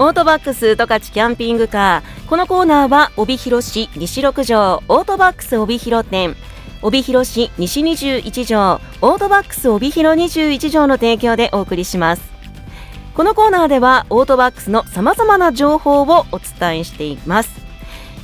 オートバックス十勝キャンピングカー。このコーナーは帯広市西6条オートバックス帯広店。帯広市西21条オートバックス帯広21条の提供でお送りします。このコーナーではオートバックスのさまざまな情報をお伝えしています。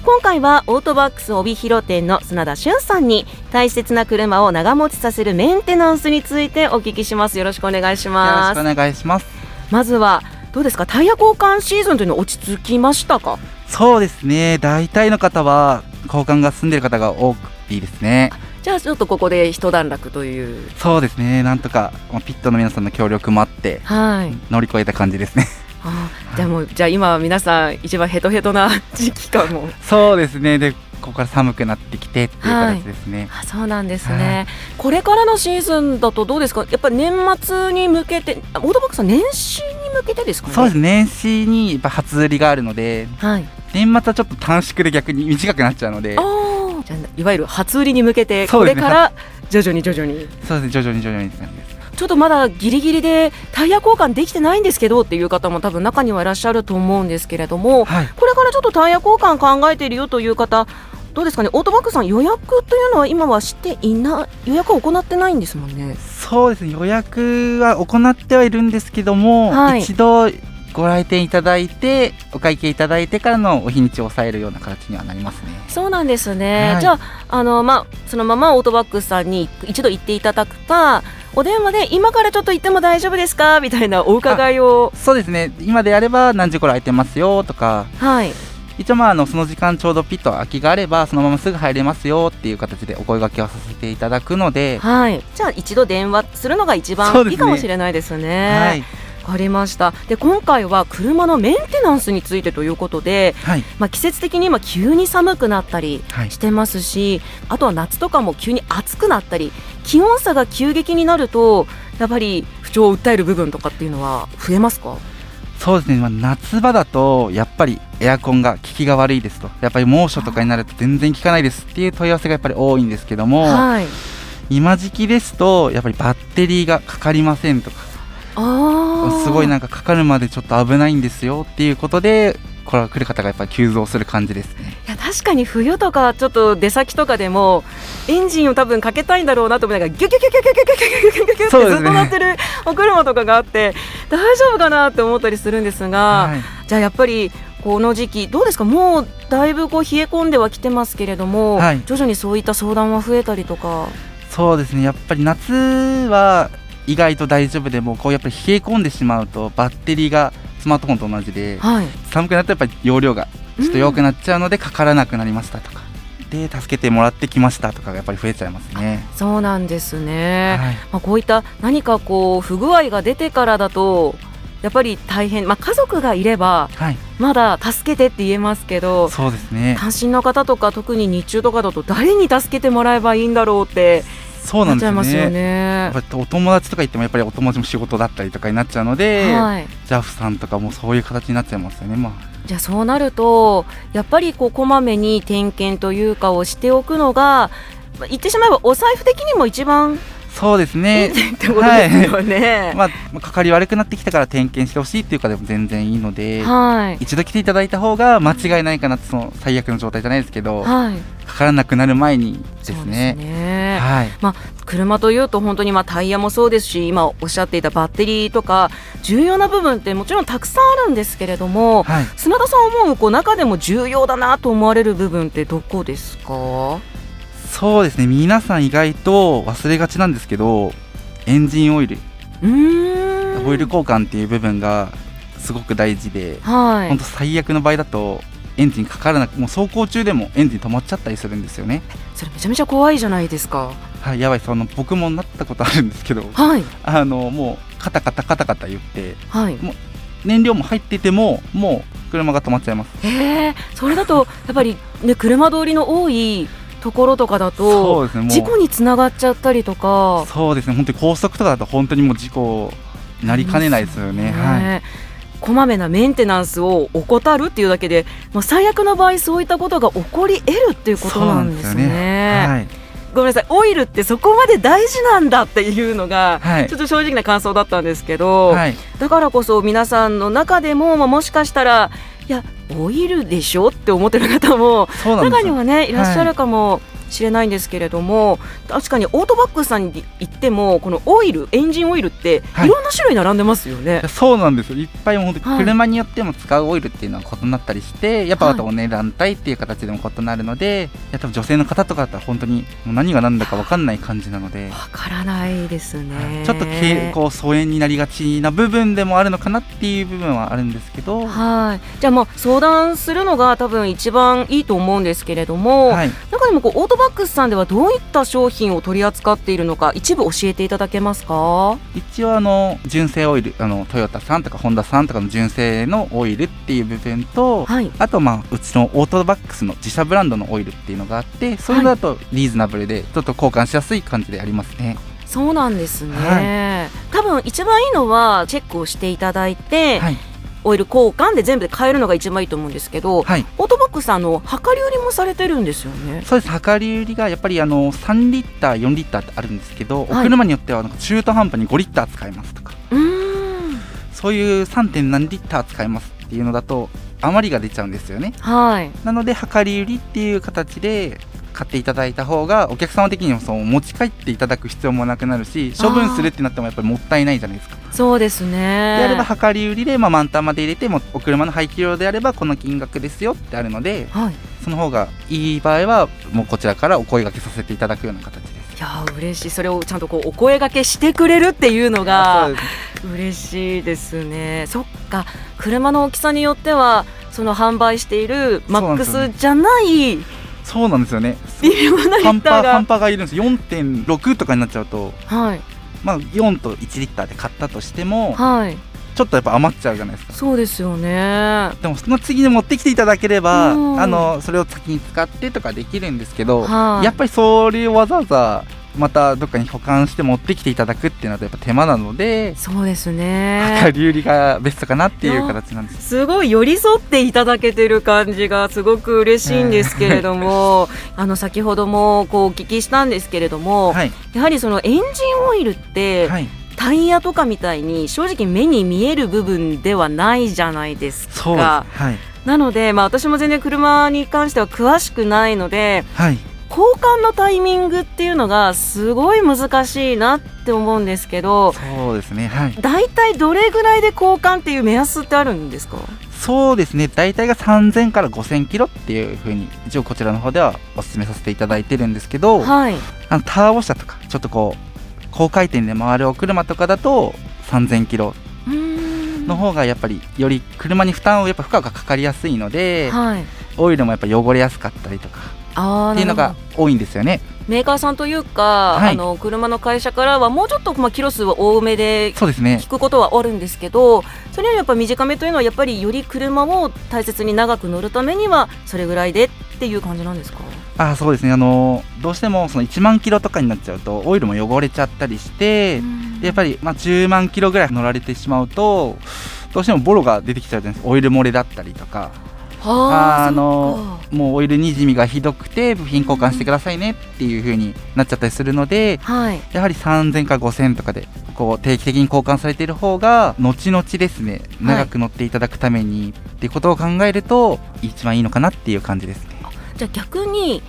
今回はオートバックス帯広店の砂田俊さんに大切な車を長持ちさせるメンテナンスについてお聞きします。よろしくお願いします。よろしくお願いします。まずはどうですか？タイヤ交換シーズンというのは落ち着きましたか？そうですね。大体の方は交換が済んでいる方が多くていいですね。じゃあちょっとここで一段落という。そうですね。なんとかまあピットの皆さんの協力もあってはい。乗り越えた感じですね。あじゃあもうじゃあ今は皆さん一番ヘトヘトな時期かも。そうですね。でここから寒くなってきてっていう形ですね、あそうなんですね、これからのシーズンだとどうですか？やっぱり年末に向けてあオートバックさん年始に向けてですかね？そうです。年始にやっぱ初売りがあるのではい。年末はちょっと短縮で逆に短くなっちゃうので。じゃあいわゆる初売りに向けてこれから徐々に徐々に。そうですね徐々に徐々にちょっとまだギリギリでタイヤ交換できてないんですけどっていう方も多分中にはいらっしゃると思うんですけれどもはい。これからちょっとタイヤ交換考えているよという方どうですかね？オートバックさん予約というのは今はしていない予約は行ってないんですもんね。そうですね予約は行ってはいるんですけども、はい。一度ご来店いただいてお会計いただいてからのお日にちを抑えるような形にはなりますね。そうなんですね、はい。じゃああの、まあ、そのままオートバックさんに一度行っていただくかお電話で今からちょっと行っても大丈夫ですか？みたいなお伺いを。そうですね。今であれば何時頃空いてますよとか。はい一応まああのその時間ちょうどピット空きがあればそのまますぐ入れますよっていう形でお声掛けをさせていただくので、はい。じゃあ一度電話するのが一番いいかもしれないですね。はい。わかりました。で今回は車のメンテナンスについてということで、はい。まあ、季節的に今急に寒くなったりはい。してますしあとは夏とかも急に暑くなったり気温差が急激になるとやっぱり不調を訴える部分とかっていうのは増えますか？そうですね、まあ、夏場だとやっぱりエアコンが効きが悪いですと。やっぱり猛暑とかになると全然効かないですっていう問い合わせがやっぱり多いんですけども、はい。今時期ですとやっぱりバッテリーがかかりませんとか。すごいなんかかかるまでちょっと危ないんですよっていうことでこれは来る方がやっぱり急増する感じですね。いや確かに冬とかちょっと出先とかでもエンジンを多分かけたいんだろうなと思いながらギュギュギュギュギュギュギュギュギュギュギュギュってずっと鳴ってるお車とかがあって大丈夫かなって思ったりするんですが、はいじゃあやっぱりこの時期どうですかもうだいぶこう冷え込んではきてますけれども、はい徐々にそういった相談は増えたりとかそうですねやっぱり夏は意外と大丈夫でもこうやっぱり冷え込んでしまうとバッテリーがスマートフォンと同じではい。寒くなるとやっぱり容量がちょっと弱くなっちゃうのでかからなくなりましたとか、で助けてもらってきましたとかがやっぱり増えちゃいますね。そうなんですね、はい。まあ、こういった何かこう不具合が出てからだとやっぱり大変、まあ、家族がいればはい、まだ助けてって言えますけどそうですね。単身の方とか特に日中とかだと誰に助けてもらえばいいんだろうってそうななんですよね。ねやっ。ぱりお友達とか言ってもやっぱりお友達も仕事だったりとかになっちゃうので、はい、JAF さんとかもそういう形になっちゃいますよね。まあじゃあそうなるとやっぱりこうこまめに点検というかをしておくのがまあ言ってしまえばお財布的にも一番そうですいいね。ってことですよね。まあ、まあかかり悪くなってきたから点検してほしいっていうかでも全然いいので、はい、一度来ていただいた方が間違いないかなってその最悪の状態じゃないですけど、はい、かからなくなる前にですね。ですね。はい。車というと本当にまあタイヤもそうですし今おっしゃっていたバッテリーとか重要な部分ってもちろんたくさんあるんですけれどもはい。砂田さん思うこう中でも重要だなと思われる部分ってどこですか？そうですね。皆さん意外と忘れがちなんですけど、エンジンオイル、オイル交換っていう部分がすごく大事で、はい。本当最悪の場合だとエンジンかからなくもう走行中でもエンジン止まっちゃったりするんですよね。それめちゃめちゃ怖いじゃないですか。はい、やばいその僕もなったことあるんですけど、はい。あのもうカタカタカタカタ言ってはい。燃料も入っててももう車が止まっちゃいます。へえそれだとやっぱりね車通りの多いところとかだそとうですね。事故につながっちゃったりとかそうですね。本当に高速とかだと本当にもう事故になりかねないですよね。はい。ねこまめなメンテナンスを怠るっていうだけでもう最悪の場合そういったことが起こり得るっていうことなんですね。すよねはい。ごめんなさいオイルってそこまで大事なんだっていうのが、はいちょっと正直な感想だったんですけど、はいだからこそ皆さんの中でも、まあ、もしかしたらいやオイルでしょって思ってる方も中にはねいらっしゃるかもしれないんですけれども、確かにオートバックスさんに行ってもこのオイルエンジンオイルってはい。いろんな種類並んでますよね。そうなんですよ。いっぱいも当車によっても使うオイルっていうのは異なったりして、やっぱはいあとお値段帯っていう形でも異なるので、やっぱ女性の方とかだったら本当にもう何が何だか分かんない感じなので、わからないですね。ちょっとけこう疎遠になりがちな部分でもあるのかなっていう部分はあるんですけど、はい、じゃあまあ相談するのが多分一番いいと思うんですけれども、はい、中でもこうオートバックスさんではどういった商品を取り扱っているのか一部教えていただけますか？一応あの純正オイルあのトヨタさんとかホンダさんとかの純正のオイルっていう部分と、はい。あとまあうちのオートバックスの自社ブランドのオイルっていうのがあってそれだとリーズナブルでちょっと交換しやすい感じでありますね。そうなんですね、多分一番いいのはチェックをしていただいて、はい、オイル交換で全部で買えるのが一番いいと思うんですけど、はい。オートバックスさんあの量り売りもされてるんですよね？そうです。量り売りがやっぱりあの3リッター4リッターってあるんですけど、はい。お車によってはなんか中途半端に5リッター使えますとか。そういう 3. 何リッター使えますっていうのだと余りが出ちゃうんですよね。はい。なので量り売りっていう形で買っていただいた方がお客様的にもそう持ち帰っていただく必要もなくなるし処分するってなってもやっぱりもったいないじゃないですか。そうですね。であれば量り売りで、まあ、満タンまで入れてもお車の排気量であればこの金額ですよってあるのではい。その方がいい場合はもうこちらからお声掛けさせていただくような形です。いやー嬉しい。それをちゃんとこうお声掛けしてくれるっていうのが嬉しいですね。そっか。車の大きさによってはその販売しているマックスじゃないそうなんですよね。微妙なリ半ッターが端半端がいるんです。4.6とかになっちゃうとはい。まあ4と1リッターで買ったとしてもはい。ちょっとやっぱ余っちゃうじゃないですか。そうですよね。でもその次に持ってきていただければ、うん。あのそれを先に使ってとかできるんですけど、はい。やっぱりそれをわざわざまたどっかに保管して持ってきていただくっていうのはやっぱ手間なので、そうです量ねり売りがベストかなっていう形なんです。すごい寄り添っていただけてる感じがすごく嬉しいんですけれども、あの先ほどもこうお聞きしたんですけれども、はい、やはりそのエンジンオイルって、はい、タイヤとかみたいに正直目に見える部分ではないじゃないですそうです。か。はい、なので、まあ、私も全然車に関しては詳しくないのではい、交換のタイミングっていうのがすごい難しいなって思うんですけどそうですね。はい、大体どれぐらいで交換っていう目安ってあるんですか？そうですね。大体が3000から5000キロっていう風に一応こちらの方ではお勧めさせていただいてるんですけど、はいあのターボ車とかちょっとこう高回転で回るお車とかだと3000キロの方がやっぱりより車に負担をやっぱ負荷がかかりやすいので、はいオイルもやっぱ汚れやすかったりとかっていうのが多いんですよね。メーカーさんというか、はい。あの車の会社からはもうちょっと、まあ、キロ数は多めでそうですね。聞くことはあるんですけどそれよりやっぱ短めというのはやっぱりより車を大切に長く乗るためにはそれぐらいでっていう感じなんですか？あーそうですね。あのどうしてもその1万キロとかになっちゃうとオイルも汚れちゃったりして、でやっぱりまあ10万キロぐらい乗られてしまうとどうしてもボロが出てきちゃうじゃないですか。オイル漏れだったりとか。はああのもうオイルにじみがひどくて部品交換してくださいねっていう風になっちゃったりするのではい。やはり3000から5000とかでこう定期的に交換されている方が後々ですね長く乗っていただくためにっていうことを考えると一番いいのかなっていう感じですね。じゃあ逆に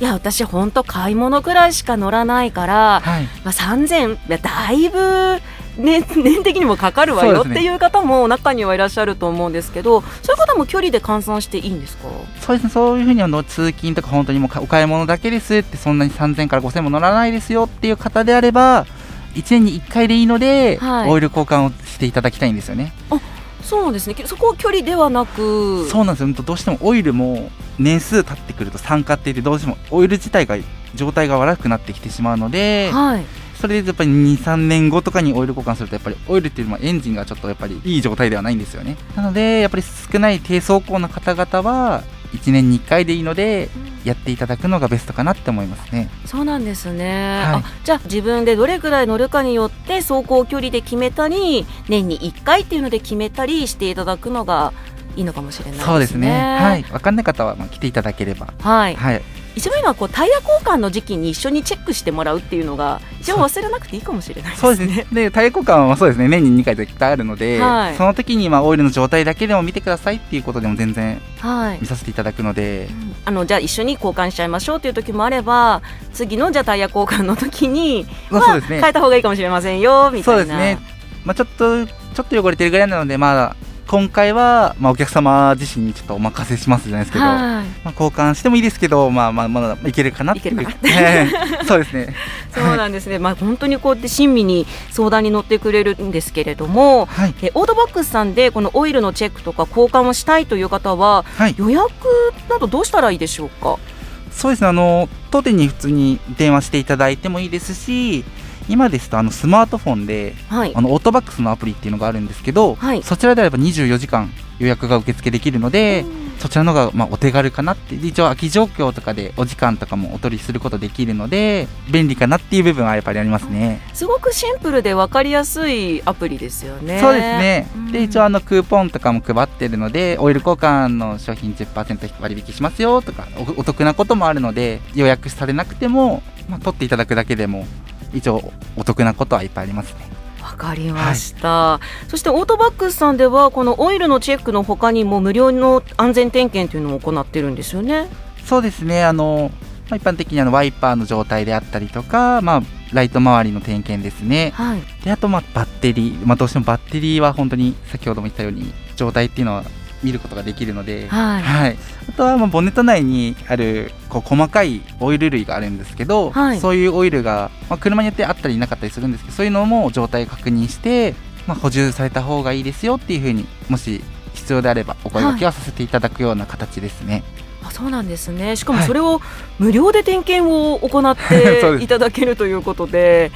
いや私本当買い物くらいしか乗らないから、はい。まあ、3000いやだいぶ、ね、年的にもかかるわよね。っていう方も中にはいらっしゃると思うんですけどそういう方も距離で換算していいんですか？そうですね、そういうふうにあの通勤とか本当にもうかお買い物だけですってそんなに3000から5000も乗らないですよっていう方であれば1年に1回でいいので、はい。オイル交換をしていただきたいんですよね。そうですね。そこは距離ではなくそうなんですよ、どうしてもオイルも年数経ってくると酸化っていってどうしてもオイル自体が状態が悪くなってきてしまうので、はいそれでやっぱり2、3年後とかにオイル交換するとやっぱりオイルっていうのはエンジンがちょっとやっぱりいい状態ではないんですよね。なのでやっぱり少ない低走行の方々は1年に1回でいいのでやっていただくのがベストかなって思いますね。そうなんですね、はいあじゃあ自分でどれくらい乗るかによって走行距離で決めたり年に1回っていうので決めたりしていただくのがいいのかもしれないですね。そうですね。はい。わかんない方はまあ来ていただければ。はい、はい。一番今こうタイヤ交換の時期に一緒にチェックしてもらうっていうのが一番忘れなくていいかもしれないですね。そうですね。でタイヤ交換はそうですね。年に2回絶対あるので、はい。その時にまあオイルの状態だけでも見てくださいっていうことでも全然はい。見させていただくので、あのじゃあ一緒に交換しちゃいましょうという時もあれば次のじゃあタイヤ交換の時にまあそうですね。変えた方がいいかもしれませんよみたいな。そうですね。まあ、ちょっとちょっと汚れてるぐらいなのでまあ今回は、まあ、お客様自身にちょっとお任せしますじゃないですけど、はい。まあ、交換してもいいですけど、まあ、まあまだいけるかなっていう。そうですね。そうなんですね、まあ、本当にこうやって親身に相談に乗ってくれるんですけれども、はい。えオートバックスさんでこのオイルのチェックとか交換をしたいという方ははい。予約などどうしたらいいでしょうか？そうですね。あの当店に普通に電話していただいてもいいですし今ですとあのスマートフォンではい。あのオートバックスのアプリっていうのがあるんですけど、はい。そちらであれば24時間予約が受付できるので、そちらの方がまあお手軽かなってで一応空き状況とかでお時間とかもお取りすることできるので便利かなっていう部分はやっぱりありますね。すごくシンプルで分かりやすいアプリですよね。そうですね、うん。で一応あのクーポンとかも配ってるのでオイル交換の商品10%割引しますよとかおお得なこともあるので予約されなくても、まあ、取っていただくだけでも一応お得なことはいっぱいありますね。わかりました、そしてオートバックスさんではこのオイルのチェックの他にも無料の安全点検というのを行ってるんですよね。そうですね。あの、まあ、一般的にあのワイパーの状態であったりとか、まあ、ライト周りの点検ですね。はい、であとまあバッテリー、まあ、どうしてもバッテリーは本当に先ほども言ったように状態っていうのは見ることができるので、はい。はい、あとはまあボンネット内にあるこう細かいオイル類があるんですけど、はい。そういうオイルが、まあ、車によってあったりなかったりするんですけどそういうのも状態確認して、まあ、補充された方がいいですよっていうふうにもし必要であればお声掛けはさせていただくような形ですね。あそうなんですね。しかもはい。それを無料で点検を行って いただけるということで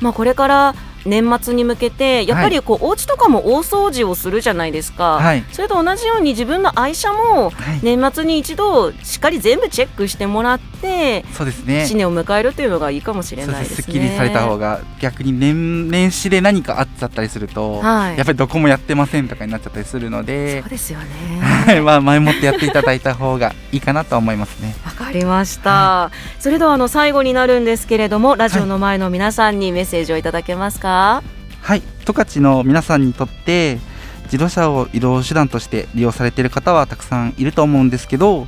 まあこれから年末に向けてやっぱりこう、お家とかも大掃除をするじゃないですか、はい。それと同じように自分の愛車もはい。年末に一度しっかり全部チェックしてもらってそうですね新年を迎えるというのがいいかもしれないですね。すっきりされた方が逆に年年始で何かあっちゃったりすると、はいやっぱりどこもやってませんとかになっちゃったりするのでそうですよね。は いまあ、前もってやっていただいた方がいいかなと思いますね。わかりました。それではあの最後になるんですけれども、ラジオの前の皆さんにメッセージをいただけますか？はい、十勝の皆さんにとって自動車を移動手段として利用されている方はたくさんいると思うんですけど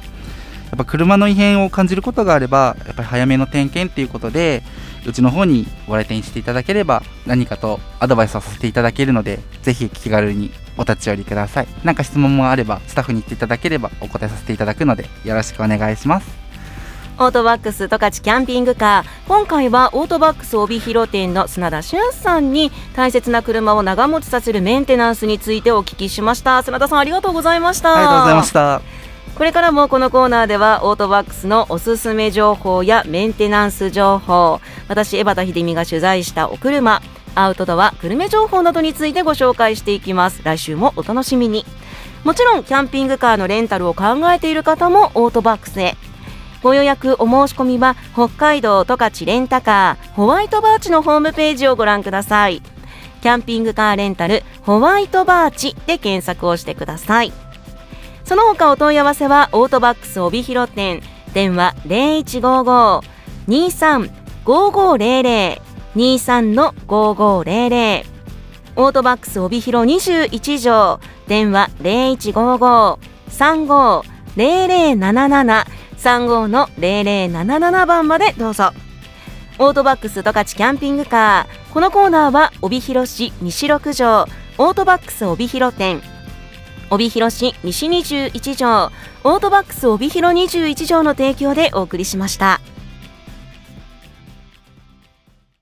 やっぱ車の異変を感じることがあればやっぱり早めの点検ということでうちの方にご来店していただければ何かとアドバイスをさせていただけるのでぜひ気軽にお立ち寄りください何か質問もあればスタッフに言っていただければお答えさせていただくのでよろしくお願いしますオートバックス十勝キャンピングカー。今回はオートバックス帯広店の砂田俊さんに大切な車を長持ちさせるメンテナンスについてお聞きしました。砂田さんありがとうございました。ありがとうございましたこれからもこのコーナーではオートバックスのおすすめ情報やメンテナンス情報私江端秀美が取材したお車アウトドアグルメ情報などについてご紹介していきます。来週もお楽しみに。もちろんキャンピングカーのレンタルを考えている方もオートバックスへ。ご予約お申し込みは北海道十勝レンタカーホワイトバーチのホームページをご覧ください。キャンピングカーレンタルホワイトバーチで検索をしてください。その他お問い合わせはオートバックス帯広店。電話0155-23-5500 23の5500オートバックス帯広21条。電話0155-35-0077 35の0077番までどうぞ。オートバックス十勝キャンピングカー。このコーナーは帯広市西六条。オートバックス帯広店。帯広市西21条オートバックス帯広21条の提供でお送りしました。